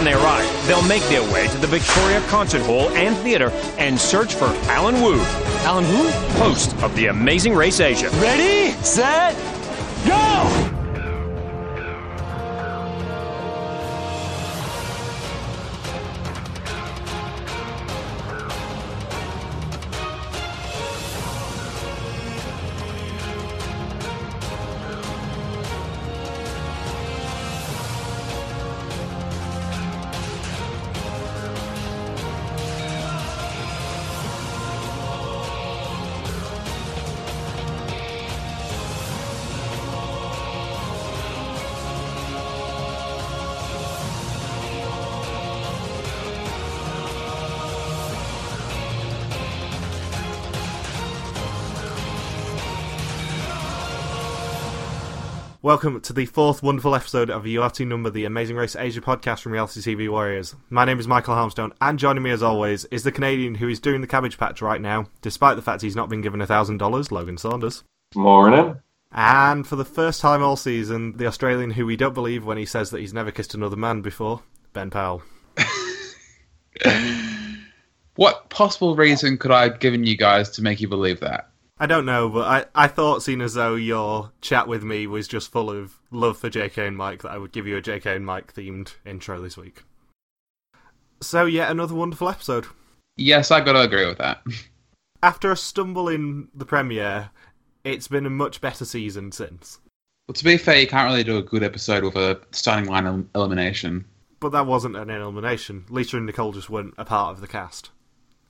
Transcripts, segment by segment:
When they arrive, they'll make their way to the Victoria Concert Hall and Theatre and search for Allan Wu, Alan who? host of The Amazing Race Asia. Ready, set, go! Welcome to the fourth wonderful episode of You Are Number, the Amazing Race Asia podcast from Reality TV Warriors. My name is Michael Harmstone, and joining me as always is the Canadian who is doing the cabbage patch right now, despite the fact he's not been given $1,000, Logan Saunders. Morning. And for the first time all season, the Australian who we don't believe when he says that he's never kissed another man before, Ben Powell. What possible reason could I have given you guys to make you believe that? I don't know, but I, I thought, seeing as though your chat with me was just full of love for JK and Mike, that I would give you a JK and Mike themed intro this week. So, yet another wonderful episode. Yes, I gotta agree with that. After a stumble in the premiere, it's been a much better season since. Well, to be fair, you can't really do a good episode with a starting line el- elimination. But that wasn't an elimination. Lisa and Nicole just weren't a part of the cast.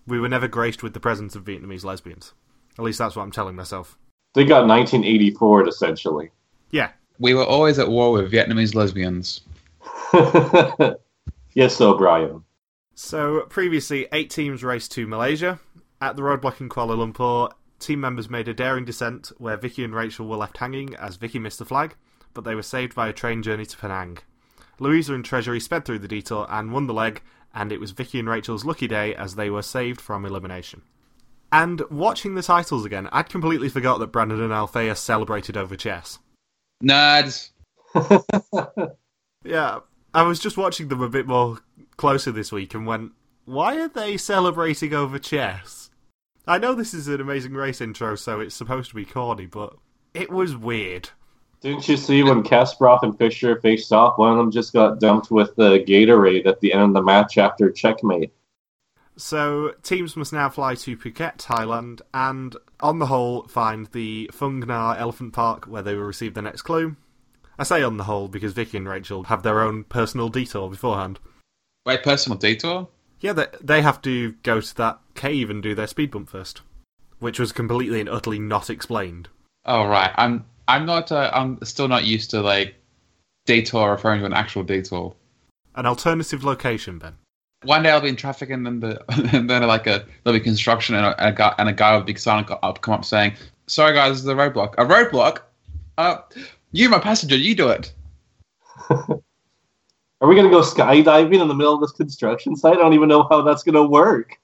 We were never graced with the presence of Vietnamese lesbians. At least that's what I'm telling myself. They got 1984 essentially. Yeah, We were always at war with Vietnamese lesbians. yes, O'Brien. So previously, eight teams raced to Malaysia. At the roadblock in Kuala Lumpur, team members made a daring descent where Vicky and Rachel were left hanging as Vicky missed the flag, but they were saved by a train journey to Penang. Louisa and Treasury sped through the detour and won the leg, and it was Vicky and Rachel's lucky day as they were saved from elimination. And watching the titles again, I'd completely forgot that Brandon and Althea celebrated over chess. Nerds! Yeah, I was just watching them a bit more closer this week and went, why are they celebrating over chess? I know this is an amazing race intro, so it's supposed to be corny, but it was weird. Didn't you see when Kasparov and Fischer faced off? One of them just got dumped with the Gatorade at the end of the match after checkmate. So, teams must now fly to Phuket, Thailand, and on the whole, find the Phang Nga Elephant Park where they will receive the next clue. I say on the whole because Vicky and Rachel have their own personal detour beforehand. Wait, personal detour? Yeah, they, they have to go to that cave and do their speed bump first, which was completely and utterly not explained. Oh, right. I'm I'm not, uh, I'm still not used to, like, detour referring to an actual detour. An alternative location, Ben. One day I'll be in traffic and then the and then like a there'll be construction and a, and a guy and a guy with a big sign will up come up saying, "Sorry guys, this is a roadblock." A roadblock? Uh, you, my passenger, you do it. Are we gonna go skydiving in the middle of this construction site? I don't even know how that's gonna work.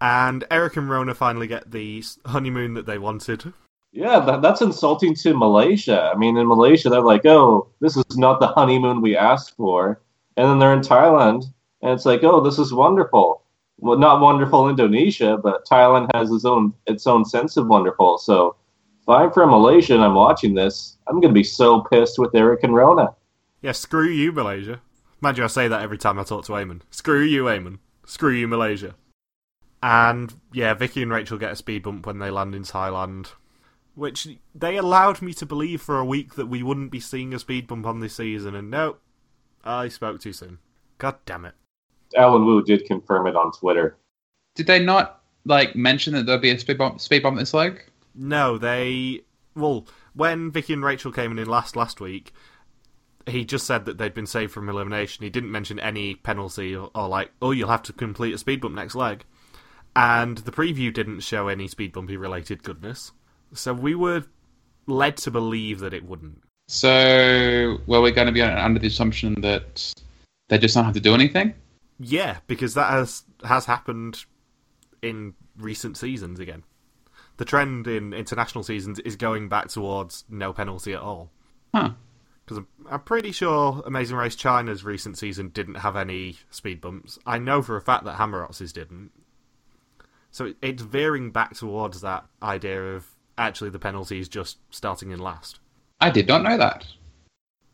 And Eric and Rona finally get the honeymoon that they wanted. Yeah, that, that's insulting to Malaysia. I mean, in Malaysia, they're like, "Oh, this is not the honeymoon we asked for," and then they're in Thailand, and it's like, "Oh, this is wonderful." Well, not wonderful Indonesia, but Thailand has its own its own sense of wonderful. So, if I'm from Malaysia and I'm watching this, I'm gonna be so pissed with Eric and Rona. Yeah, screw you, Malaysia. Mind you, I say that every time I talk to Eamon. Screw you, Eamon. Screw you, Malaysia. And yeah, Vicky and Rachel get a speed bump when they land in Thailand. Which they allowed me to believe for a week that we wouldn't be seeing a speed bump on this season, and nope. I spoke too soon. God damn it. Allan Wu did confirm it on Twitter. Did they not like mention that there'll be a speed bump speed bump this leg? No, they. Well, when Vicky and Rachel came in last last week, he just said that they'd been saved from elimination. He didn't mention any penalty or, or like, oh, you'll have to complete a speed bump next leg. And the preview didn't show any speed bumpy related goodness. So we were led to believe that it wouldn't. So were we going to be under the assumption that they just don't have to do anything? Yeah, because that has has happened in recent seasons again. The trend in international seasons is going back towards no penalty at all. Huh. Because I'm, I'm pretty sure Amazing Race China's recent season didn't have any speed bumps. I know for a fact that HaMerotz's didn't. So it, it's veering back towards that idea of actually the penalties just starting in last. I did not know that.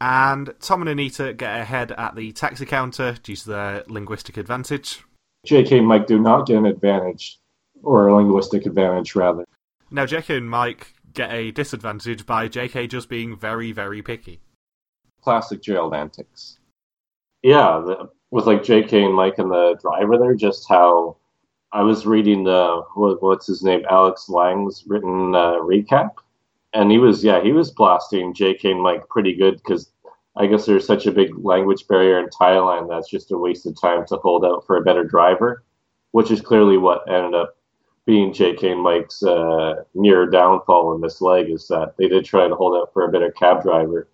And Tom and Anita get ahead at the taxi counter due to their linguistic advantage. JK and Mike do not get an advantage, or a linguistic advantage, rather. Now, JK and Mike get a disadvantage by JK just being very, very picky. Classic jailed antics. Yeah, the, with like JK and Mike and the driver there, just how I was reading the what, what's his name, Alex Lang's written uh, recap, and he was yeah he was blasting JK and Mike pretty good because I guess there's such a big language barrier in Thailand that's just a waste of time to hold out for a better driver, which is clearly what ended up being JK and Mike's uh, near downfall in this leg is that they did try to hold out for a better cab driver,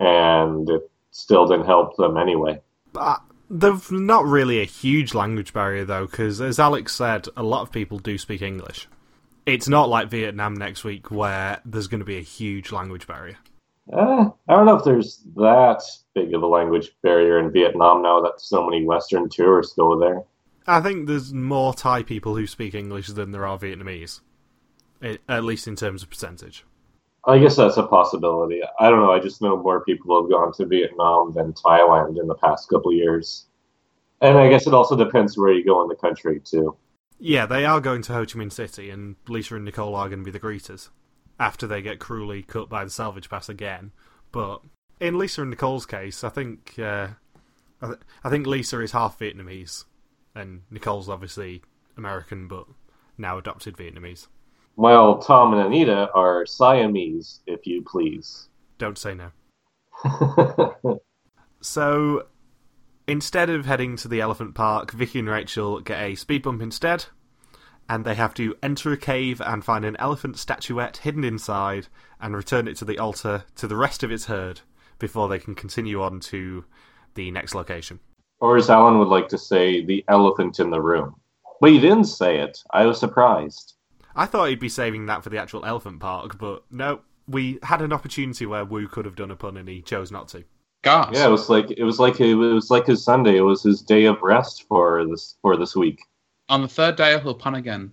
and it still didn't help them anyway. But there's not really a huge language barrier though, because as Alex said, a lot of people do speak English. It's not like Vietnam next week where there's going to be a huge language barrier. Uh, I don't know if there's that big of a language barrier in Vietnam now that so many Western tourists go there. I think there's more Thai people who speak English than there are Vietnamese, at least in terms of percentage. I guess that's a possibility. I don't know. I just know more people have gone to Vietnam than Thailand in the past couple years. And I guess it also depends where you go in the country, too. Yeah, they are going to Ho Chi Minh City, and Lisa and Nicole are going to be the greeters after they get cruelly cut by the salvage pass again. But in Lisa and Nicole's case, I think uh, I, th- I think Lisa is half Vietnamese, and Nicole's obviously American, but now adopted Vietnamese. Well, Tom and Anita are Siamese, if you please. Don't say no. So instead of heading to the elephant park, Vicky and Rachel get a speed bump instead, and they have to enter a cave and find an elephant statuette hidden inside and return it to the altar to the rest of its herd before they can continue on to the next location. or as Allan would like to say, the elephant in the room. But you didn't say it. I was surprised. I thought he'd be saving that for the actual elephant park, but no, we had an opportunity where Wu could have done a pun and he chose not to. Gas. Yeah, it was like it was like it was like his Sunday. It was his day of rest for this for this week. On the third day, he'll pun again.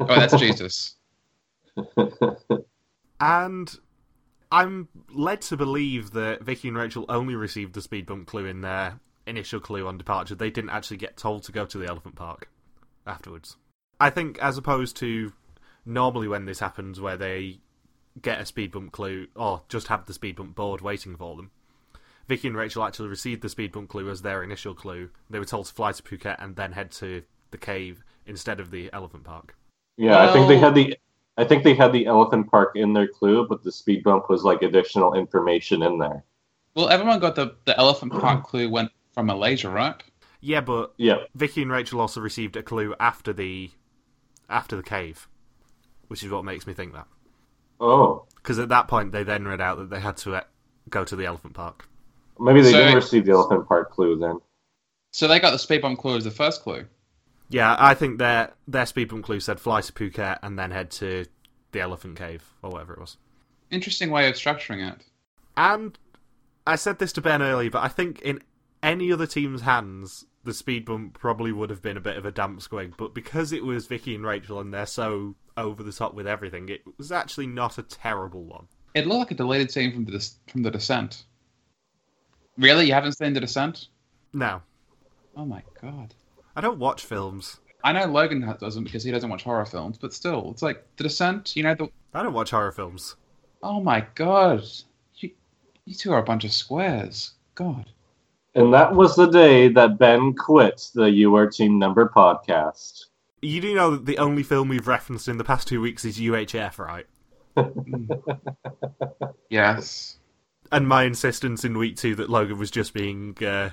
Oh, that's Jesus. And I'm led to believe that Vicky and Rachel only received the speed bump clue in their initial clue on departure. They didn't actually get told to go to the elephant park afterwards. I think, as opposed to normally when this happens, where they get a speed bump clue or just have the speed bump board waiting for them. Vicky and Rachel actually received the speed bump clue as their initial clue. They were told to fly to Phuket and then head to the cave instead of the elephant park. Yeah, I think they had the I think they had the elephant park in their clue, but the speed bump was like additional information in there. Well, everyone got the, the elephant park clue went from Malaysia, right? Yeah, but Yeah, Vicky and Rachel also received a clue after the after the cave, which is what makes me think that. Oh, Because at that point, they then read out that they had to uh, go to the elephant park. Maybe they So- didn't receive the elephant part clue then. So they got the speed bump clue as the first clue. Yeah, I think their their speed bump clue said fly to Phuket and then head to the elephant cave or whatever it was. Interesting way of structuring it. And I said this to Ben earlier, but I think in any other team's hands, the speed bump probably would have been a bit of a damp squig. But because it was Vicky and Rachel and they're so over the top with everything, it was actually not a terrible one. It looked like a deleted scene from the from the Descent. Really, you haven't seen the Descent? No, Oh my god! I don't watch films. I know Logan doesn't because he doesn't watch horror films, but still, it's like the Descent. You know the. I don't watch horror films. Oh my god! You, you two are a bunch of squares. God. And that was the day that Ben quit the You Are Team Number podcast. You do know that the only film we've referenced in the past two weeks is UHF, right? Mm. Yes. And my insistence in week two that Logan was just being uh,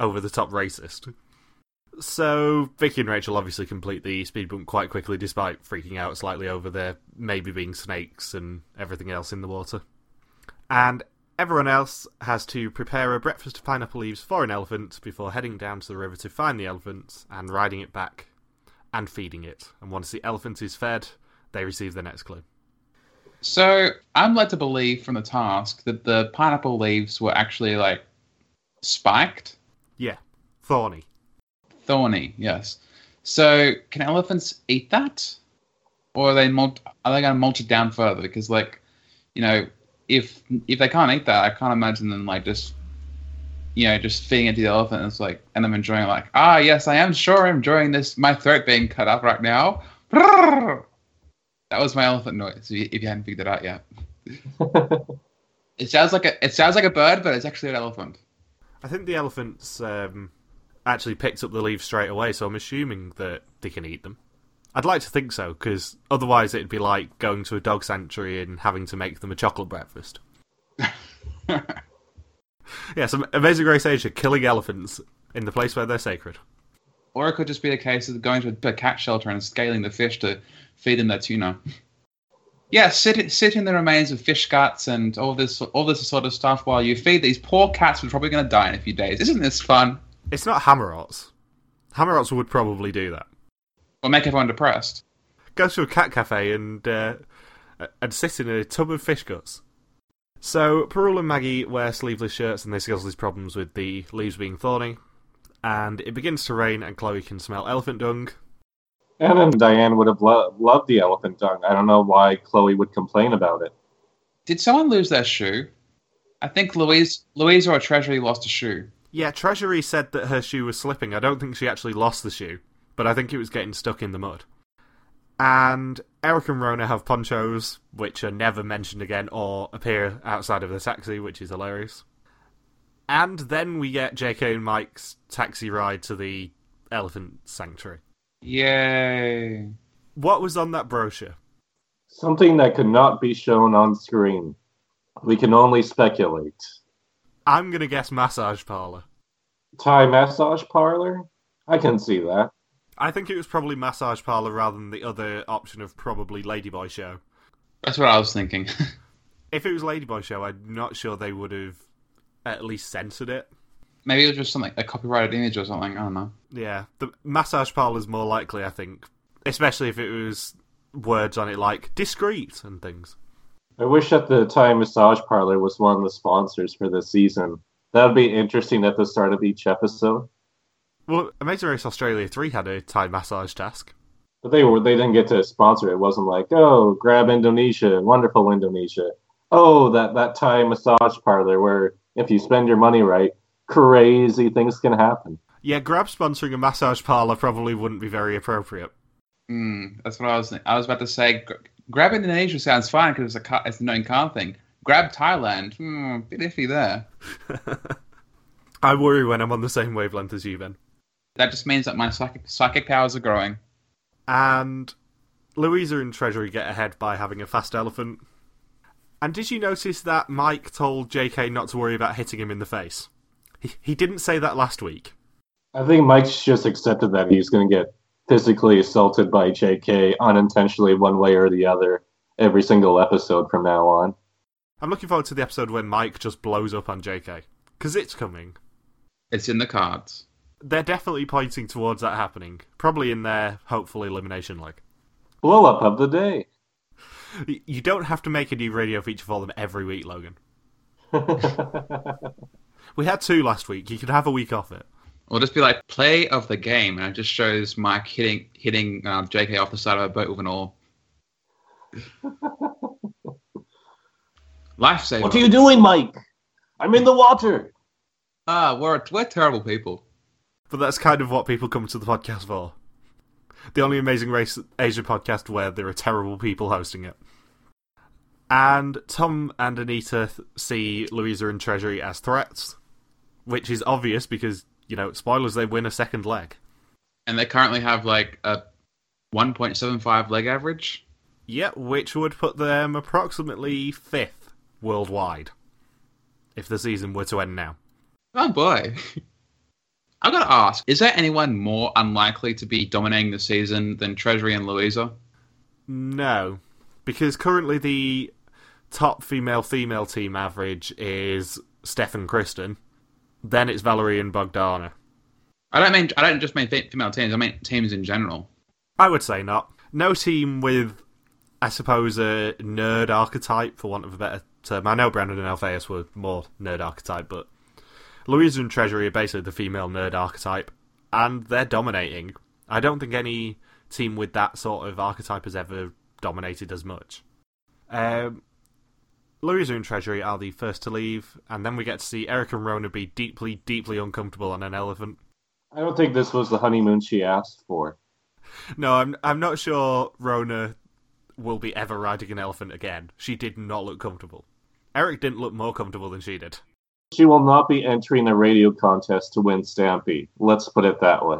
over the top racist. So Vicky and Rachel obviously complete the speed bump quite quickly, despite freaking out slightly over there maybe being snakes and everything else in the water. And everyone else has to prepare a breakfast of pineapple leaves for an elephant before heading down to the river to find the elephant and riding it back and feeding it. And once the elephant is fed, they receive the next clue. So I'm led to believe from the task that the pineapple leaves were actually like spiked, Yeah, thorny. thorny. Yes. So can elephants eat that, or are they mult- are they going to mulch it down further? Because like, you know, if if they can't eat that, I can't imagine them like just. You know, just feeding it to the elephant, and it's like, and I'm enjoying like, ah, yes, I am sure I'm enjoying this. My throat being cut up right now. That was my elephant noise. If you hadn't figured it out yet, it sounds like a it sounds like a bird, but it's actually an elephant. I think the elephants um, actually picked up the leaves straight away, so I'm assuming that they can eat them. I'd like to think so, because otherwise it'd be like going to a dog sanctuary and having to make them a chocolate breakfast. yeah, so Amazing Race Asia killing elephants in the place where they're sacred. Or it could just be a case of going to a cat shelter and scaling the fish to feed them their tuna. Yeah, sit sit in the remains of fish guts and all this all this sort of stuff while you feed these poor cats who are probably going to die in a few days. Isn't this fun? It's not HaMerotz. HaMerotz would probably do that. Or make everyone depressed. Go to a cat cafe and uh, and sit in a tub of fish guts. So Parul and Maggie wear sleeveless shirts and they see all these problems with the leaves being thorny. And it begins to rain and Chloe can smell elephant dung. And then Diane would have lo- loved the elephant dung. I don't know why Chloe would complain about it. Did someone lose their shoe? I think Louise Louise or Treasury lost a shoe. Yeah, Treasury said that her shoe was slipping. I don't think she actually lost the shoe, but I think it was getting stuck in the mud. And Eric and Rona have ponchos, which are never mentioned again or appear outside of the taxi, which is hilarious. And then we get JK and Mike's taxi ride to the elephant sanctuary. Yay! What was on that brochure? Something that could not be shown on screen. We can only speculate. I'm gonna guess massage parlor. Thai massage parlor? I can see that. I think it was probably massage parlor rather than the other option of probably Ladyboy show. That's what I was thinking. If it was Ladyboy show, I'm not sure they would have at least censored it. Maybe it was just something a copyrighted image or something. I don't know. Yeah, the massage parlor is more likely, I think, especially if it was words on it like discreet and things. I wish that the Thai massage parlor was one of the sponsors for this season. That would be interesting at the start of each episode. Well, Amazing Race Australia 3 had a Thai massage task. But they were they didn't get to sponsor it. It wasn't like, oh, grab Indonesia, wonderful Indonesia. Oh, that, that Thai massage parlor where if you spend your money right, crazy things can happen. Yeah, Grab sponsoring a massage parlor probably wouldn't be very appropriate. Hmm, that's what I was. I was about to say. Grab Indonesia sounds fine because it's a car, it's a known car thing. Grab Thailand, hmm, bit iffy there. I worry when I'm on the same wavelength as you, Ben. That just means that my psychic psychic powers are growing. And Louisa and Treasury get ahead by having a fast elephant. And did you notice that Mike told JK not to worry about hitting him in the face? He, he didn't say that last week. I think Mike's just accepted that he's going to get physically assaulted by JK unintentionally, one way or the other, every single episode from now on. I'm looking forward to the episode when Mike just blows up on JK. Because it's coming. It's in the cards. They're definitely pointing towards that happening. Probably in their hopeful elimination leg. Blow up of the day. You don't have to make a new radio feature for them every week, Logan. We had two last week. You could have a week off it. Or just be like play of the game, and it just shows Mike hitting hitting uh, JK off the side of a boat with an oar. Lifesaver. what are you doing, Mike? I'm in the water. Ah, we're we're terrible people. But that's kind of what people come to the podcast for. The only Amazing Race Asia podcast where there are terrible people hosting it. And Tom and Anita th- see Louisa and Treasury as threats, which is obvious because, you know, spoilers, they win a second leg. And they currently have like a 1.75 leg average. Yeah, which would put them approximately fifth worldwide if the season were to end now. Oh boy. I've got to ask, is there anyone more unlikely to be dominating the season than Treasury and Louisa? No, because currently the top female female team average is Steph and Kristen. Then it's Valerie and Bogdana. I don't mean I don't just mean female teams. I mean teams in general. I would say not. No team with I suppose, a nerd archetype, for want of a better term. I know Brandon and Alphaeus were more nerd archetype, but Louisa and Treasury are basically the female nerd archetype, and they're dominating. I don't think any team with that sort of archetype has ever dominated as much. Um, Louisa and Treasury are the first to leave, and then we get to see Eric and Rona be deeply, deeply uncomfortable on an elephant. I don't think this was the honeymoon she asked for. No, I'm I'm not sure Rona will be ever riding an elephant again. She did not look comfortable. Eric didn't look more comfortable than she did. She will not be entering a radio contest to win Stampy. Let's put it that way.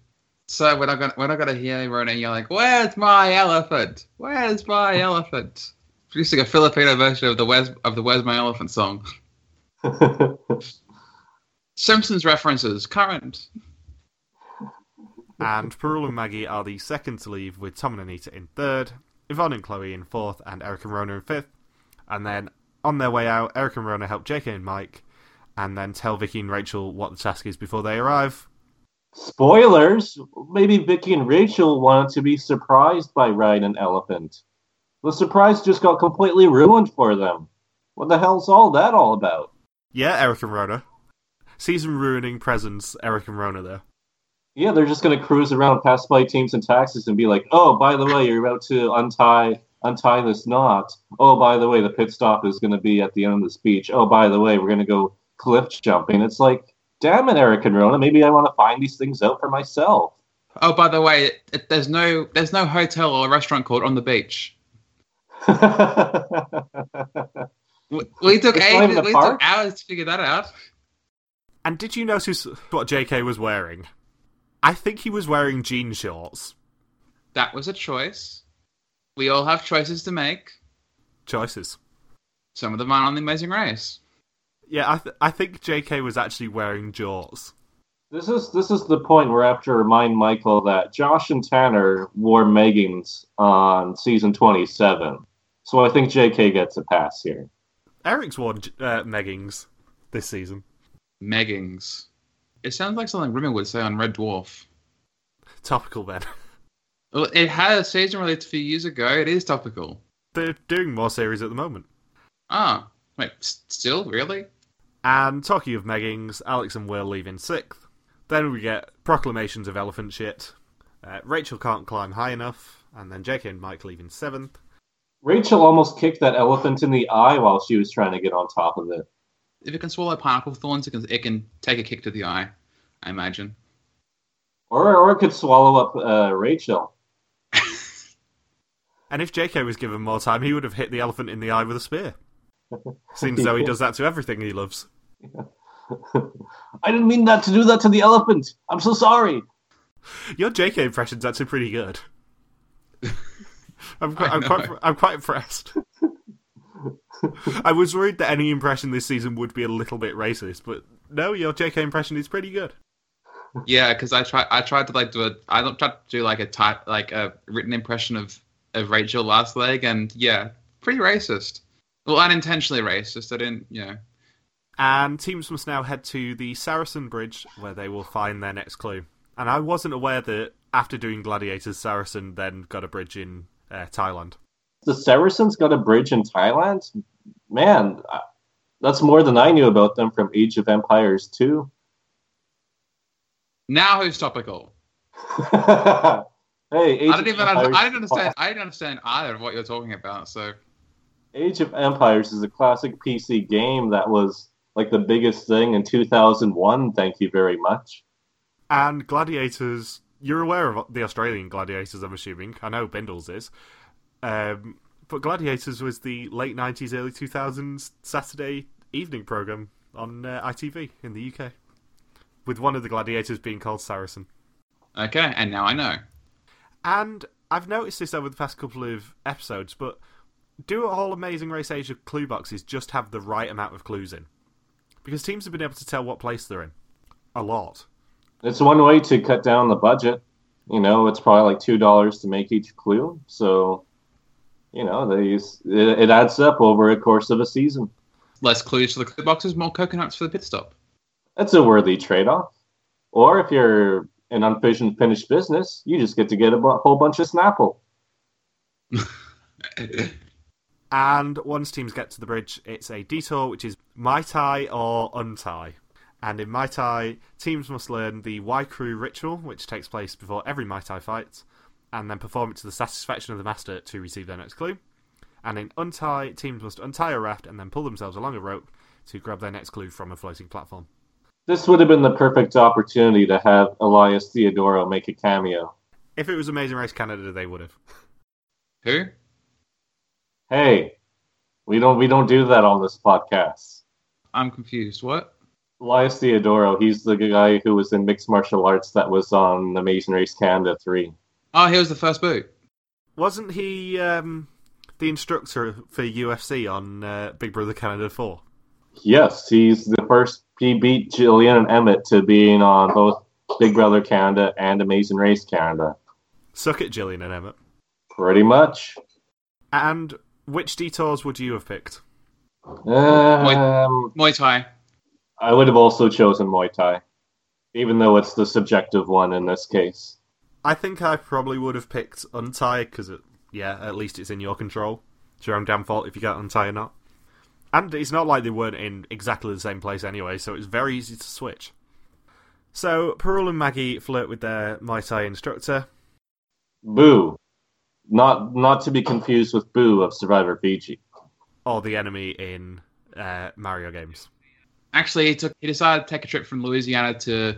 so we're not gonna we're not gonna hear Rona yelling, "Where's my elephant? Where's my elephant?" Producing a Filipino version of the "Where's" of the "Where's My Elephant" song. Simpsons references current. And Parul and Maggie are the second to leave, with Tom and Anita in third, Yvonne and Chloe in fourth, and Eric and Rona in fifth. And then on their way out, Eric and Rona help JK and Mike, and then tell Vicky and Rachel what the task is before they arrive. Spoilers! Maybe Vicky and Rachel wanted to be surprised by riding an elephant. The surprise just got completely ruined for them. What the hell's all that all about? Yeah, Eric and Rona. Season ruining presents, Eric and Rona there. Yeah, they're just gonna cruise around, pass by teams and taxis, and be like, "Oh, by the way, you're about to untie untie this knot. Oh, by the way, the pit stop is gonna be at the end of the speech. Oh, by the way, we're gonna go cliff jumping." It's like, damn it, Eric and Rona. Maybe I want to find these things out for myself. Oh, by the way, it, it, there's no there's no hotel or restaurant called on the beach. we, we took It's ages, a we park? took hours to figure that out. And did you notice what JK was wearing? I think he was wearing jean shorts. That was a choice. We all have choices to make. Choices. Some of them aren't on the Amazing Race. Yeah, I, th- I think JK was actually wearing jorts. This is this is the point where I have to remind Michael that Josh and Tanner wore meggings on season twenty seven. So I think JK gets a pass here. Eric's worn uh, meggings this season. Meggings. It sounds like something Rimmer would say on Red Dwarf. Topical then. Well, it had a season released a few years ago. It is topical. They're doing more series at the moment. Ah, wait, still really? And talking of meggings, Alex and Will leave in sixth. Then we get proclamations of elephant shit. Uh, Rachel can't climb high enough, and then JK and Mike leave in seventh. Rachel almost kicked that elephant in the eye while she was trying to get on top of it. If it can swallow pineapple thorns, it can it can take a kick to the eye. I imagine. Or or it could swallow up uh, Rachel. And if JK was given more time, he would have hit the elephant in the eye with a spear. Seems as though he does that to everything he loves. I didn't mean that to do that to the elephant. I'm so sorry. Your JK impression's actually pretty good. I'm quite, I I'm quite. I'm quite impressed. I was worried that any impression this season would be a little bit racist, but no, your JK impression is pretty good. Yeah, because I tried I tried to like do a I tried to do like a type like a written impression of of Rachel last leg, and yeah, pretty racist. Well, unintentionally racist. I didn't, you know. And teams must now head to the Sarasin Bridge, where they will find their next clue. And I wasn't aware that after doing Gladiators, Saracen then got a bridge in uh, Thailand. The Saracens got a bridge in Thailand. Man, uh, that's more than I knew about them from Age of Empires 2. Now who's topical? hey, Age I didn't of even Empires, I didn't understand I didn't understand either of what you're talking about. So Age of Empires is a classic PC game that was like the biggest thing in 2001. Thank you very much. And Gladiators, you're aware of the Australian Gladiators, I'm assuming. I know Bindles is. Um, but Gladiators was the late 90s, early 2000s Saturday evening programme on uh, ITV in the UK. With one of the Gladiators being called Saracen. okay, and now I know. And I've noticed this over the past couple of episodes, but do all Amazing Race Asia clue boxes just have the right amount of clues in? Because teams have been able to tell what place they're in. A lot. It's one way to cut down the budget. You know, it's probably like two dollars to make each clue. So, you know, they use, it, it adds up over a course of a season. Less clues for the clue boxes, more coconuts for the pit stop. That's a worthy trade-off. Or if you're an unfinished finished business, you just get to get a whole bunch of Snapple. And once teams get to the bridge, it's a detour, which is Muay Thai or Untie. And in Muay Thai, teams must learn the Wai Kru ritual, which takes place before every Muay Thai fight, and then perform it to the satisfaction of the master to receive their next clue. And in Untie, teams must untie a raft and then pull themselves along a rope to grab their next clue from a floating platform. This would have been the perfect opportunity to have Elias Theodorou make a cameo. If it was Amazing Race Canada, they would have. Who? Hey, we don't we don't do that on this podcast. I'm confused. What? Elias Theodorou, he's the guy who was in mixed martial arts that was on Amazing Race Canada 3. Oh, he was the first boot. Wasn't he um, the instructor for UFC on uh, Big Brother Canada 4? Yes, he's the first. He beat Jillian and Emmett to being on both Big Brother Canada and Amazing Race Canada. Suck it, Jillian and Emmett. Pretty much. And which detours would you have picked? Um, Muay Thai. I would have also chosen Muay Thai, even though it's the subjective one in this case. I think I probably would have picked Untie because, yeah, at least it's in your control. It's your own damn fault if you get Untie or not. And it's not like they weren't in exactly the same place anyway, so it's very easy to switch. So, Parul and Maggie flirt with their Muay Thai instructor. Boo. Not not to be confused with Boo of Survivor Fiji. or the enemy in uh, Mario games. Actually, he took. He decided to take a trip from Louisiana to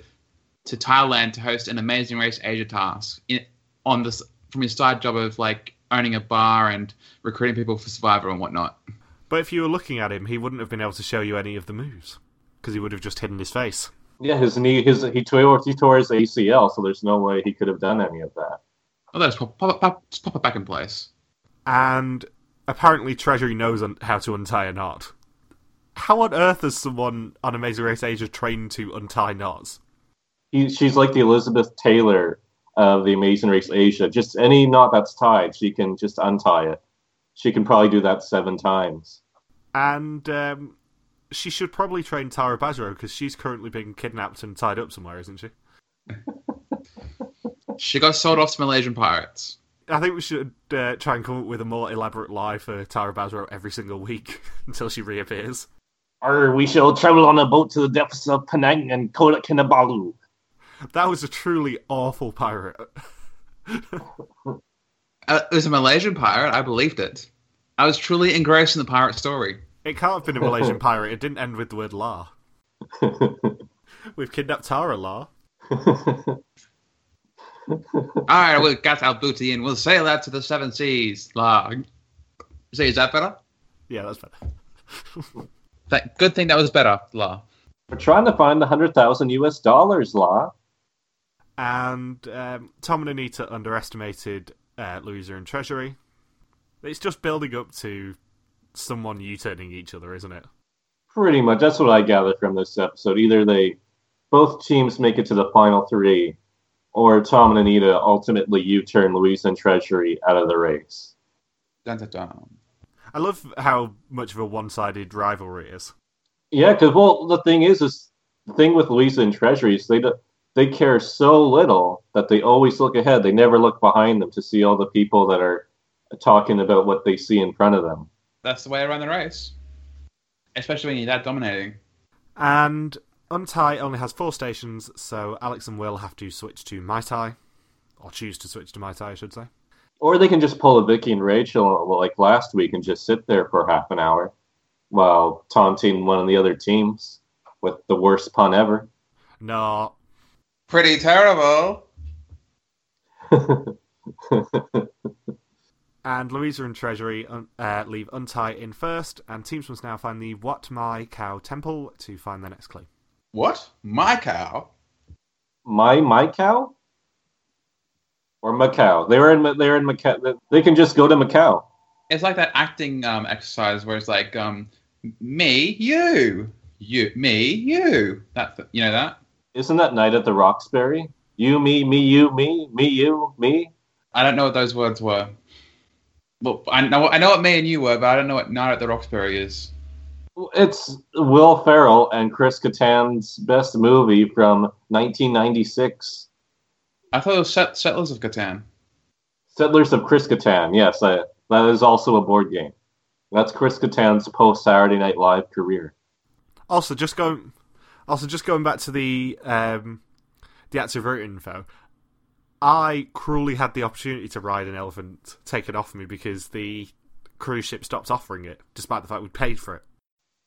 to Thailand to host an Amazing Race Asia task in, on this from his side job of like owning a bar and recruiting people for Survivor and whatnot. But if you were looking at him, he wouldn't have been able to show you any of the moves because he would have just hidden his face. Yeah, his knee, his he tore, he tore his ACL, so there's no way he could have done any of that. Oh, let's pop, pop, pop, just pop it back in place. And apparently, Treasury knows un- how to untie a knot. How on earth is someone on Amazing Race Asia trained to untie knots? He, she's like the Elizabeth Taylor of the Amazing Race Asia. Just any knot that's tied, she can just untie it. She can probably do that seven times. And um, she should probably train Tara Basro because she's currently being kidnapped and tied up somewhere, isn't she? She got sold off to Malaysian pirates. I think we should uh, try and come up with a more elaborate lie for Tara Basro every single week until she reappears. Or we shall travel on a boat to the depths of Penang and Kota Kinabalu. That was a truly awful pirate. Uh, it was a Malaysian pirate. I believed it. I was truly engrossed in the pirate story. It can't have been a Malaysian pirate. It didn't end with the word la. We've kidnapped Tara, la. All right, we've got our booty and we'll sail out to the seven seas. La. See, is that better? Yeah, that's better. That good thing that was better. La. We're trying to find the hundred thousand US dollars, Law. And um, Tom and Anita underestimated uh, Louisa and Treasury. It's just building up to someone U-turning each other, isn't it? Pretty much. That's what I gathered from this episode. Either they, both teams make it to the final three, or Tom and Anita ultimately U-turn Louise and Treasury out of the race. Dun, dun, dun. I love how much of a one-sided rivalry is. Yeah, because well, the thing is, is the thing with Louisa and Treasury is they do, they care so little that they always look ahead. They never look behind them to see all the people that are talking about what they see in front of them. That's the way I run the race. Especially when you're that dominating. And Untie only has four stations, so Alex and Will have to switch to Muay Thai. Or choose to switch to Muay Thai, I should say. Or they can just pull a Vicky and Rachel like last week and just sit there for half an hour while taunting one of the other teams with the worst pun ever. No. Pretty terrible. And Louisa and Treasury un- uh, leave Untie in first, and teams must now find the Wat Mai Khao Temple to find their next clue. What? My cow? My my cow or Macau? They were in they're in Macau. They can just go to Macau. It's like that acting um, exercise where it's like, um, me, you, you, me, you. That you know that. Isn't that Night at the Roxbury? You, me, me, you, me, me, you, me. I don't know what those words were. Well, I know I know what me and you were, but I don't know what Night at the Roxbury is. It's Will Ferrell and Chris Kattan's best movie from 1996. I thought it was Set- Settlers of Catan. Settlers of Chris Catan. Yes, I, that is also a board game. That's Chris Catan's post Saturday Night Live career. Also, just going, also just going back to the um, the active route info. I cruelly had the opportunity to ride an elephant taken off me because the cruise ship stopped offering it, despite the fact we paid for it.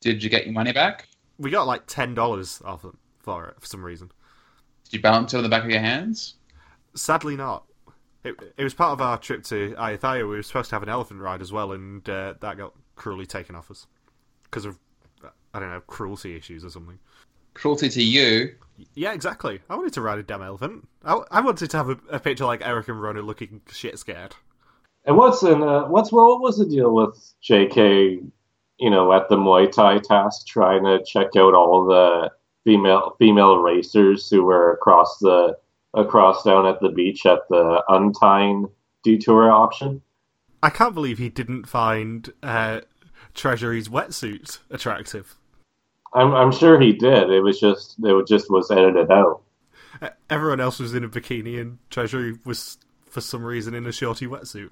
Did you get your money back? We got like ten dollars off it for it for some reason. Did you balance it on the back of your hands? Sadly, not. It, it was part of our trip to Ayutthaya. We were supposed to have an elephant ride as well, and uh, that got cruelly taken off us because of I don't know cruelty issues or something. Cruelty to you. Yeah, exactly. I wanted to ride a damn elephant. I, I wanted to have a, a picture like Eric and Rona looking shit scared. And what's in uh, what's well, what was the deal with J.K. You know, at the Muay Thai task, trying to check out all the female female racers who were across the across down at the beach at the Untie detour option. I can't believe he didn't find uh, Treasury's wetsuit attractive. I'm I'm sure he did. It was just it just was edited out. Uh, Everyone else was in a bikini, and Treasury was, for some reason, in a shorty wetsuit.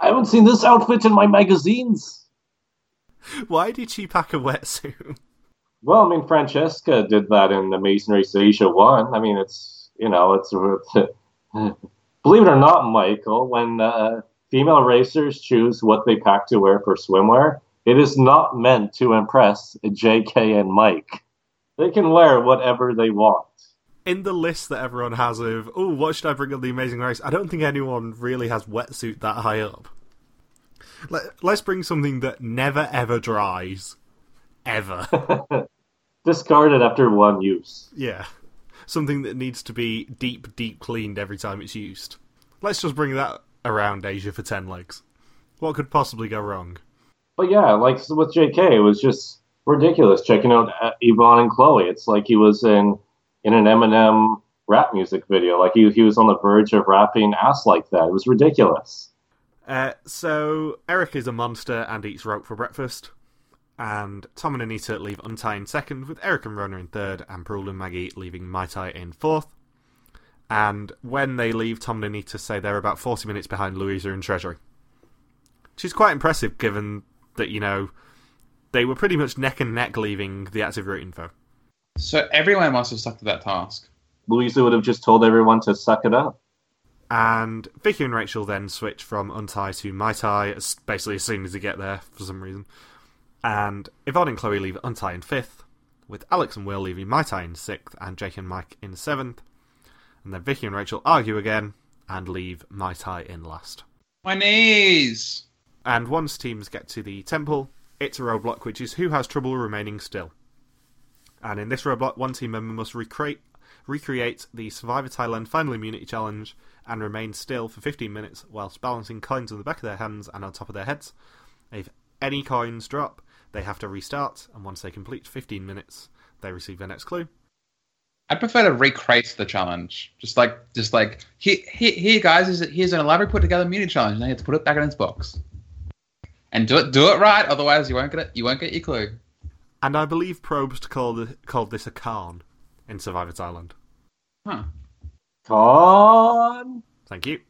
I haven't seen this outfit in my magazines. Why did she pack a wetsuit? Well, I mean, Francesca did that in the Amazing Race Asia one. I mean, it's you know, it's believe it or not, Michael, when uh, female racers choose what they pack to wear for swimwear, it is not meant to impress J.K. and Mike. They can wear whatever they want. In the list that everyone has of, oh, what should I bring on the Amazing Race? I don't think anyone really has wetsuit that high up. Let, let's bring something that never ever dries. Ever. Discarded after one use. yeah. Something that needs to be deep, deep cleaned every time it's used. Let's just bring that around Asia for 10 legs. What could possibly go wrong? But yeah, like with J.K., it was just ridiculous checking out uh, Yvonne and Chloe. It's like he was in in an Eminem rap music video. Like he he was on the verge of rapping ass like that. It was ridiculous. Uh, so, Eric is a monster and eats rope for breakfast. And Tom and Anita leave Untie in second, with Eric and Rona in third, and Parul and Maggie leaving Mai Tai in fourth. And when they leave, Tom and Anita say they're about 40 minutes behind Louisa and Treasury. She's quite impressive given that, you know, they were pretty much neck and neck leaving the active route info. So everyone must have stuck to that task. Louisa would have just told everyone to suck it up. And Vicky and Rachel then switch from Untie to Muay Thai, basically as soon as they get there for some reason. And Yvonne and Chloe leave Untie in fifth, with Alex and Will leaving Muay Thai in sixth, and JK and Mike in seventh. And then Vicky and Rachel argue again and leave Muay Thai in last. My knees. And once teams get to the temple, it's a roadblock which is who has trouble remaining still. And in this roadblock, one team member must recreate recreate the Survivor Thailand Final Immunity Challenge and remain still for 15 minutes whilst balancing coins on the back of their hands and on top of their heads. If any coins drop, they have to restart, and once they complete 15 minutes, they receive their next clue. I prefer to recreate the challenge. Just like, just like, here, here, here guys, is here's an elaborate put together immunity challenge. Now you have to put it back in its box, and do it, do it right. Otherwise, you won't get it. You won't get your clue. And I believe Probst called called this a Khan in Survivor Thailand. Huh. Con. Thank you.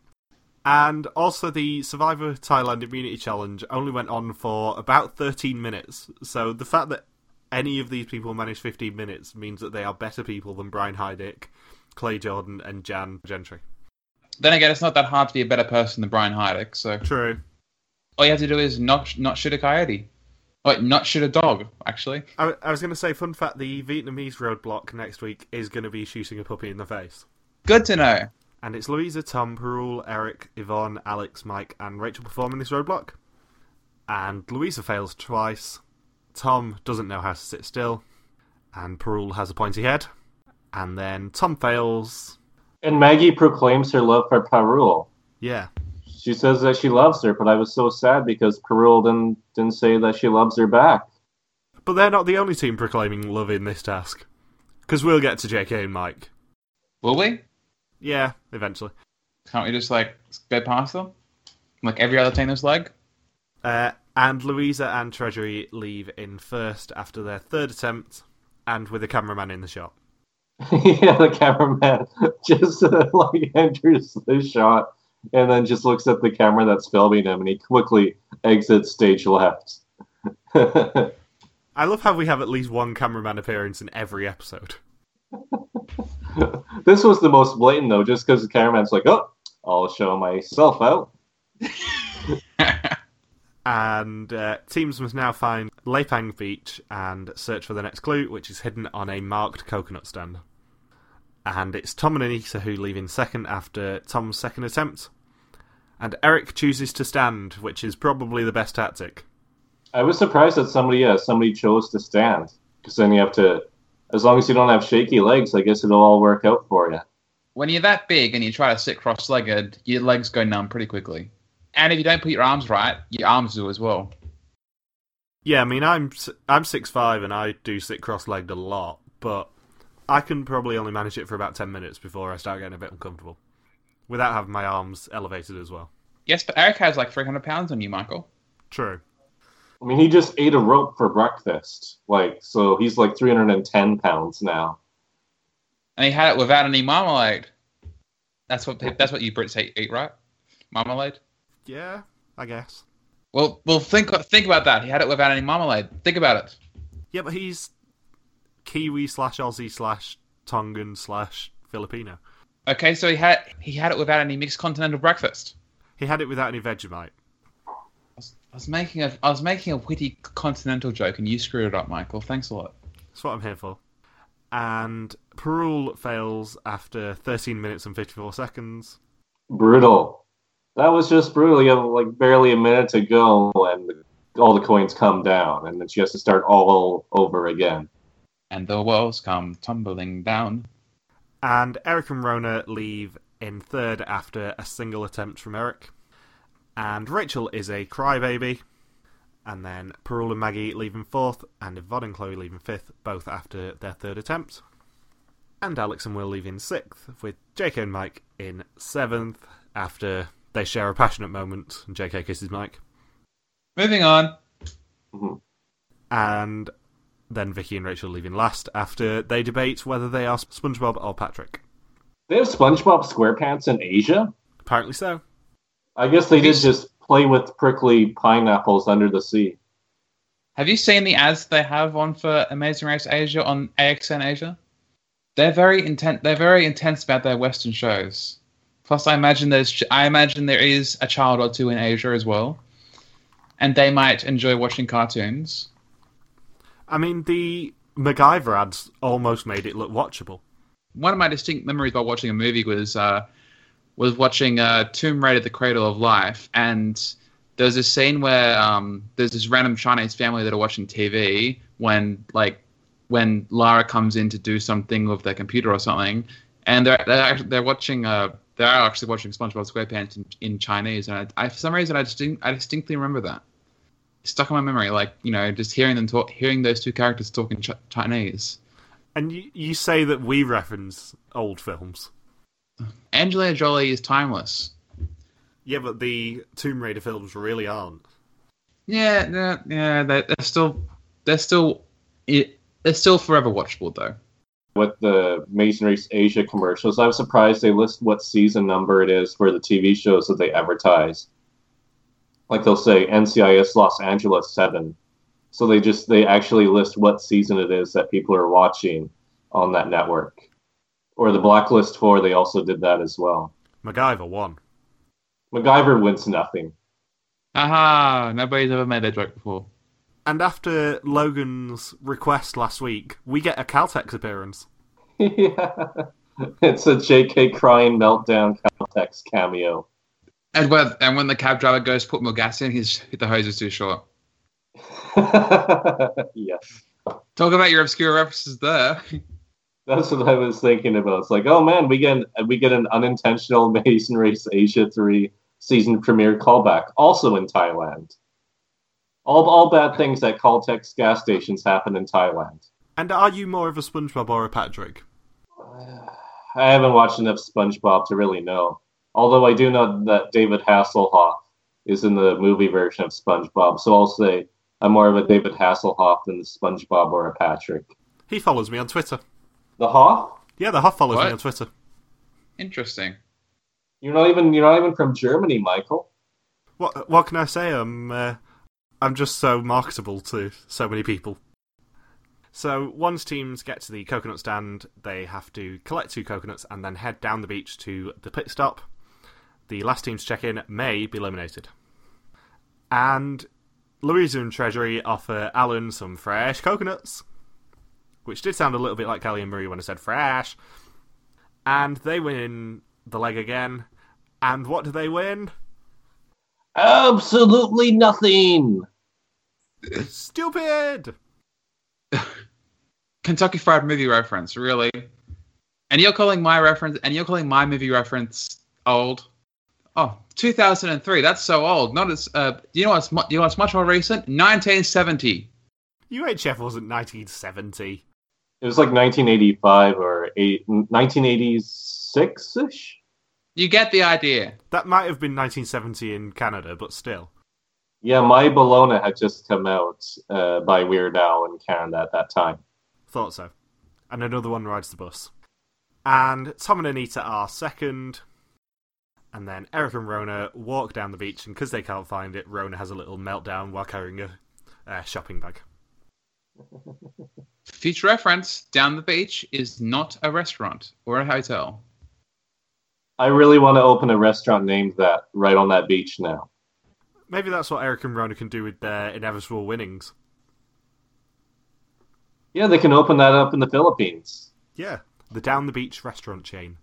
And also, the Survivor Thailand Immunity Challenge only went on for about 13 minutes. So the fact that any of these people managed 15 minutes means that they are better people than Brian Heidik, Clay Jordan, and Jan Gentry. Then again, it's not that hard to be a better person than Brian Heidik. So True. all you have to do is not not shoot a coyote. Wait, not shoot a dog. Actually, I, I was going to say, fun fact: the Vietnamese roadblock next week is going to be shooting a puppy in the face, good to know. and it's Louisa, Tom, Parul, Eric, Yvonne, Alex, Mike, and Rachel performing this roadblock. And Louisa fails twice. Tom doesn't know how to sit still, and Parul has a pointy head. And then Tom fails. And Maggie proclaims her love for Parul. Yeah, She says that she loves her, but I was so sad because Parul didn't didn't say that she loves her back. but they're not the only team proclaiming love in this task, because we'll get to JK and Mike. Will we? Yeah, eventually. Can't we just like get past them, like every other team this leg? Uh, and Louisa and Treasury leave in first after their third attempt, and with a cameraman in the shot. yeah, the cameraman just uh, like enters the shot and then just looks at the camera that's filming him, and he quickly exits stage left. I love how we have at least one cameraman appearance in every episode. this was the most blatant though, just because the cameraman's like, "Oh, I'll show myself out." And uh, teams must now find Lepang Beach and search for the next clue, which is hidden on a marked coconut stand. And it's Tom and Anita who leave in second after Tom's second attempt. And Eric chooses to stand, which is probably the best tactic. I was surprised that somebody, yeah, somebody chose to stand because then you have to, as long as you don't have shaky legs, I guess it'll all work out for you. when you're that big and you try to sit cross-legged, your legs go numb pretty quickly. And if you don't put your arms right, your arms do as well. Yeah, I mean, I'm s- I'm six five and I do sit cross-legged a lot, but I can probably only manage it for about ten minutes before I start getting a bit uncomfortable, without having my arms elevated as well. Yes, but Eric has like 300 pounds on you, Michael. True. I mean, he just ate a rope for breakfast, like so he's like 310 pounds now. And he had it without any marmalade. That's what that's what you Brits eat, eat right? Marmalade. Yeah, I guess. Well, well, think think about that. He had it without any marmalade. Think about it. Yeah, but he's Kiwi slash Aussie slash Tongan slash Filipino. Okay, so he had he had it without any mixed continental breakfast. He had it without any Vegemite. I was, making a I was making a witty continental joke, and you screwed it up, Michael. Thanks a lot. That's what I'm here for. And Parul fails after 13 minutes and 54 seconds. Brutal. That was just brutal. You have like barely a minute to go, and all the coins come down, and then she has to start all over again. And the walls come tumbling down. And Eric and Rona leave in third after a single attempt from Eric. And Rachel is a crybaby. And then Parul and Maggie leave in fourth, and Yvonne and Chloe leave in fifth, both after their third attempt. And Alex and Will leave in sixth, with JK and Mike in seventh after they share a passionate moment and JK kisses Mike. Moving on. Mm-hmm. And then Vicky and Rachel leave in last after they debate whether they are SpongeBob or Patrick. They have SpongeBob SquarePants in Asia. Apparently so. I guess they did you- just play with prickly pineapples under the sea. Have you seen the ads they have on for Amazing Race Asia on AXN Asia? They're very intent. They're very intense about their Western shows. Plus, I imagine there's. I imagine there is a child or two in Asia as well, and they might enjoy watching cartoons. I mean, the MacGyver ads almost made it look watchable. One of my distinct memories about watching a movie was uh, was watching uh, Tomb Raider: The Cradle of Life, and there's this scene where um, there's this random Chinese family that are watching TV when like when Lara comes in to do something with their computer or something, and they're they're, actually, they're watching uh they're actually watching SpongeBob SquarePants in, in Chinese, and I, I for some reason I distinct, I distinctly remember that. Stuck in my memory, like you know, just hearing them talk, hearing those two characters talk in Ch- Chinese. And you, you say that we reference old films. Angelina Jolie is timeless. Yeah, but the Tomb Raider films really aren't. Yeah, yeah, yeah. They're, they're still, they're still, it, they're still forever watchable though. With the Amazing Race Asia commercials, I was surprised they list what season number it is for the TV shows that they advertise. Like they'll say NCIS Los Angeles 7. So they just they actually list what season it is that people are watching on that network. Or the Blacklist 4, they also did that as well. MacGyver won. MacGyver wins nothing. Aha! Nobody's ever made that joke before. And after Logan's request last week, we get a Caltex appearance. yeah. It's a JK crying meltdown Caltex cameo. And when and when the cab driver goes to put more gas in, his the hose is too short. yes. Talk about your obscure references there. That's what I was thinking about. It's like, oh man, we get we get an unintentional Amazing Race Asia three season premiere callback, also in Thailand. All all bad things at Caltex gas stations happen in Thailand. And are you more of a SpongeBob or a Patrick? I haven't watched enough SpongeBob to really know. Although I do know that David Hasselhoff is in the movie version of SpongeBob, so I'll say I'm more of a David Hasselhoff than the SpongeBob or a Patrick. He follows me on Twitter. The Hoff? Yeah, the Hoff follows What? me on Twitter. Interesting. You're not even you're not even from Germany, Michael. What what can I say? I'm uh, I'm just so marketable to so many people. So once teams get to the coconut stand, they have to collect two coconuts and then head down the beach to the pit stop. The last team to check in may be eliminated. And Louisa and Treasury offer Allan some fresh coconuts, which did sound a little bit like Kelly and Marie when I said fresh. And they win the leg again. And what do they win? Absolutely nothing. Stupid! Kentucky Fried Movie reference, really? And you're calling my reference, and you're calling my movie reference old? Oh, 2003. That's so old. Not as. Uh, you know what's mu- you know what's much more recent? 1970. UHF wasn't 1970. It was like 1985 or eight, 1986 ish. You get the idea. That might have been 1970 in Canada, but still. Yeah, My Bologna had just come out uh, by Weird Al in Canada at that time. Thought so. And another one rides the bus. And Tom and Anita are second. And then Eric and Rona walk down the beach, and because they can't find it, Rona has a little meltdown while carrying a uh, shopping bag. Future reference: Down the beach is not a restaurant or a hotel. I really want to open a restaurant named that right on that beach now. Maybe that's what Eric and Rona can do with their inevitable winnings. Yeah, they can open that up in the Philippines. Yeah, the Down the Beach restaurant chain.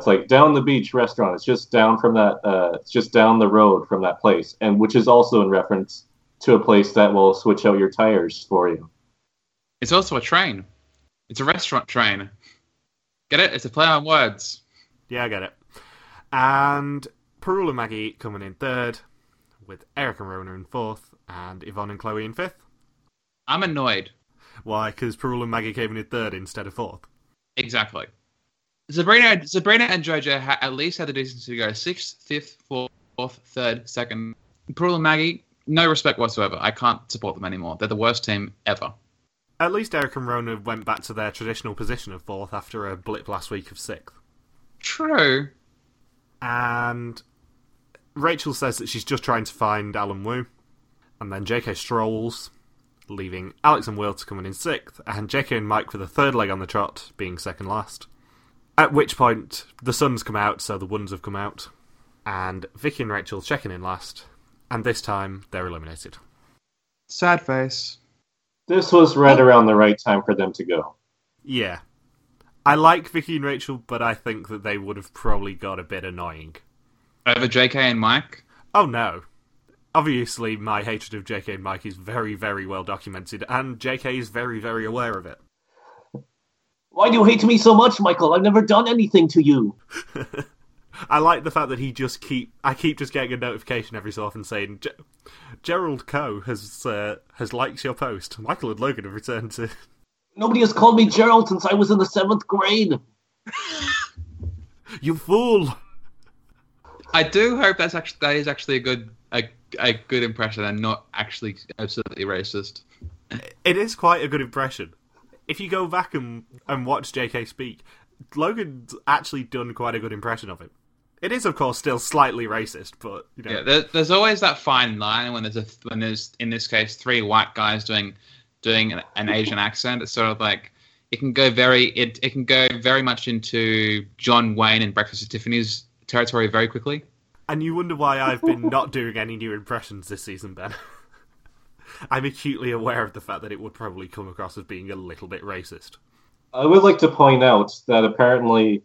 It's like down the beach restaurant. It's just down from that. Uh, it's just down the road from that place, and which is also in reference to a place that will switch out your tires for you. It's also a train. It's a restaurant train. Get it? It's a play on words. Yeah, I get it. And Parul and Maggie coming in third, with Eric and Rona in fourth, and Yvonne and Chloe in fifth. I'm annoyed. Why? Because Parul and Maggie came in third instead of fourth. Exactly. Sabrina, Sabrina and Jojo ha- at least had the decency to go sixth, fifth, fourth, third, second. Pearl and Maggie, no respect whatsoever. I can't support them anymore. They're the worst team ever. At least Eric and Rona went back to their traditional position of fourth after a blip last week of sixth. True. And Rachel says that she's just trying to find Allan Wu. And then JK strolls, leaving Alex and Will to come in in sixth, and JK and Mike for the third leg on the trot, being second last. At which point, the suns come out, so the ones have come out, and Vicky and Rachel checking in last, and this time they're eliminated. Sad face. This was right oh. around the right time for them to go. Yeah. I like Vicky and Rachel, but I think that they would have probably got a bit annoying. Over JK and Mike. Oh no. Obviously, my hatred of JK and Mike is very, very well documented, and JK is very, very aware of it. Why do you hate me so much, Michael? I've never done anything to you. I like the fact that he just keep. I keep just getting a notification every so often saying, "Ge- "Gerald Coe has uh, has liked your post." Michael and Logan have returned to. Nobody has called me Gerald since I was in the seventh grade. You fool! I do hope that's actually that is actually a good a, a good impression and not actually absolutely racist. It is quite a good impression. If you go back and and watch JK speak, Logan's actually done quite a good impression of him. It is, of course, still slightly racist, but you know, Yeah, there, there's always that fine line when there's a when there's in this case three white guys doing doing an, an Asian accent. It's sort of like it can go very it it can go very much into John Wayne and Breakfast at Tiffany's territory very quickly. and you wonder why I've been not doing any new impressions this season, Ben. I'm acutely aware of the fact that it would probably come across as being a little bit racist. I would like to point out that apparently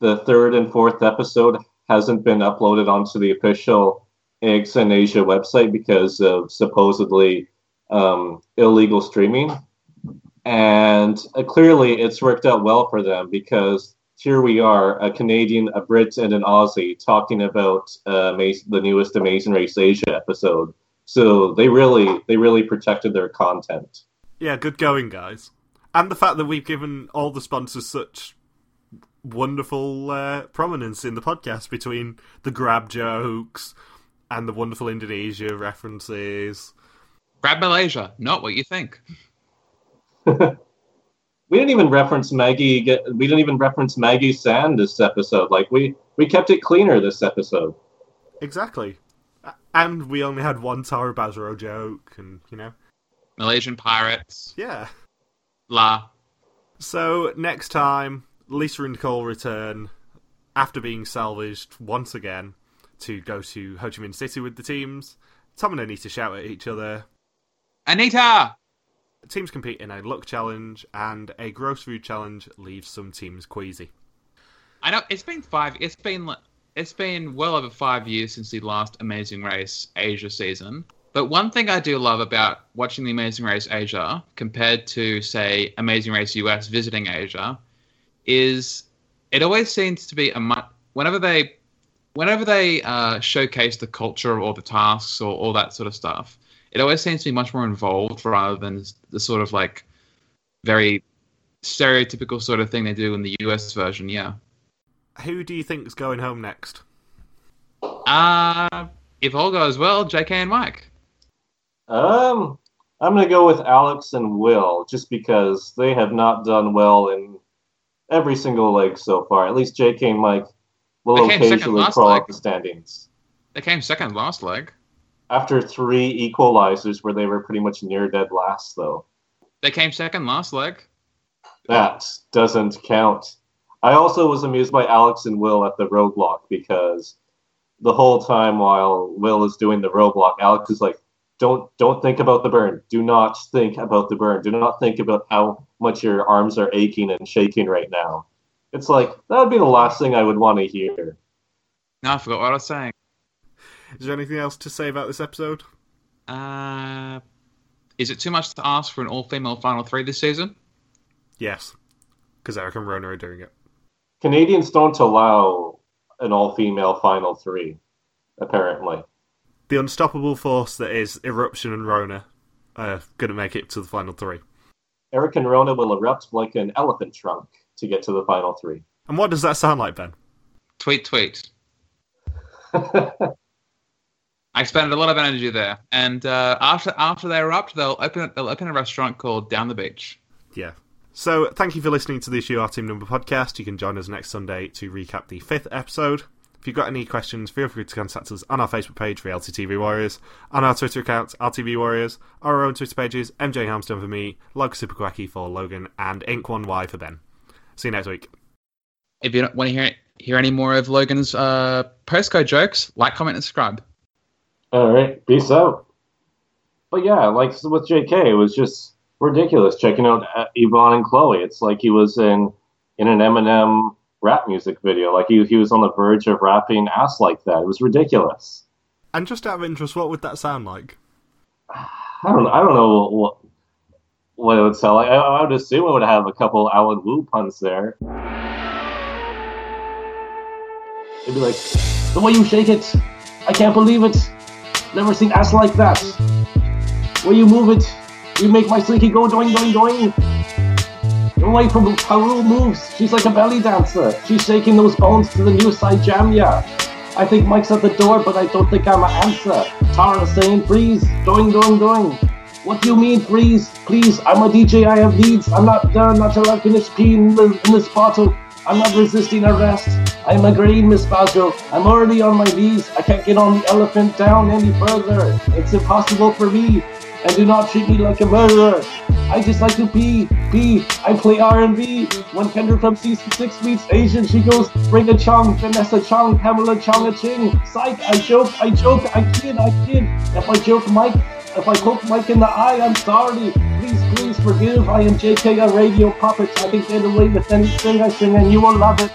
the third and fourth episode hasn't been uploaded onto the official AXN Asia website because of supposedly um, illegal streaming. And uh, clearly it's worked out well for them because here we are, a Canadian, a Brit, and an Aussie talking about uh, Amaz- the newest Amazing Race Asia episode. So they really, they really protected their content. Yeah, good going, guys. And the fact that we've given all the sponsors such wonderful uh, prominence in the podcast between the grab jokes and the wonderful Indonesia references. Grab Malaysia, not what you think. we didn't even reference Maggie. Get, we didn't even reference Maggie Sand this episode. Like we we kept it cleaner this episode. Exactly. And we only had one Tara Basro joke, and you know, Malaysian pirates. yeah. La. So next time, Lisa and Nicole return after being salvaged once again to go to Ho Chi Minh City with the teams. Tom and Anita shout at each other. Anita! Teams compete in a luck challenge, and a gross food challenge leaves some teams queasy. I know it's been five. It's been it's been well over five years since the last Amazing Race Asia season. But one thing I do love about watching the Amazing Race Asia compared to say Amazing Race US visiting Asia is it always seems to be a much whenever they whenever they uh, showcase the culture or the tasks or all that sort of stuff. It always seems to be much more involved rather than the sort of like very stereotypical sort of thing they do in the US version. Yeah. Who do you think is going home next? Uh, if all goes well, JK and Mike. Um, I'm gonna go with Alex and Will just because they have not done well in every single leg so far. At least J.K. and Mike will They occasionally crawl leg. up the standings They came second last leg. after three equalizers where they were pretty much near dead last. Though They came second last leg. that doesn't count. I also was amused by Alex and Will at the roadblock because the whole time while Will is doing the roadblock, Alex is like, "Don't don't think about the burn. Do not think about the burn. Do not think about how much your arms are aching and shaking right now." It's like that would be the last thing I would want to hear. No, I forgot what I was saying. Is there anything else to say about this episode? Uh, is it too much to ask for an all-female final three this season? Yes, because Eric and Rona are doing it. Canadians don't allow an all-female final three, apparently. The unstoppable force that is Eruption and Rona are going to make it to the final three. Eric and Rona will erupt like an elephant trunk to get to the final three. And what does that sound like, Ben? Tweet, tweet. I expended a lot of energy there, and uh, after after they erupt, they'll open they'll open a restaurant called Down the Beach. Yeah. So, thank you for listening to the Issue Our Team Number podcast. You can join us next Sunday to recap the fifth episode. If you've got any questions, feel free to contact us on our Facebook page, for LTTV Warriors, on our Twitter account, RTV Warriors, our own Twitter pages, MJ Hamstone for me, Log Super Quacky for Logan, and Ink1Y for Ben. See you next week. If you don't want to hear hear any more of Logan's uh, postcode jokes, like, comment, and subscribe. All right, peace out. But yeah, like with JK, it was just ridiculous checking out uh, Yvonne and Chloe. It's like he was in in an Eminem rap music video. Like he he was on the verge of rapping ass like that. It was ridiculous. And just out of interest, what would that sound like? I don't I don't know what what it would sound like. I, I would assume it would have a couple Allan Wu puns there. It'd be like, the way you shake it, I can't believe it. Never seen ass like that. Way you move it, you make my slinky go doing doing doing. Away from how Rue moves, she's like a belly dancer. She's shaking those bones to the new side jam, yeah. I think Mike's at the door, but I don't think I'm an answer. Tara saying, freeze, doing, doing, doing. What do you mean, freeze? Please, I'm a DJ, I have needs. I'm not done until I finish peeing in, in this bottle. I'm not resisting arrest. I'm agreeing, Miss Basro. I'm already on my knees. I can't get on the elephant down any further. It's impossible for me. And do not treat me like a murderer. I just like to pee, pee. I play R&B. When Kendra from season 6 meets Asian, she goes, bring a chong, Vanessa Chong, Pamela Chong a ching. Psych, I joke, I joke, I kid, I kid. If I joke Mike, if I poke Mike in the eye, I'm sorry. Please, please forgive. I am JK, a radio puppet. I can get away with anything I sing and you will love it.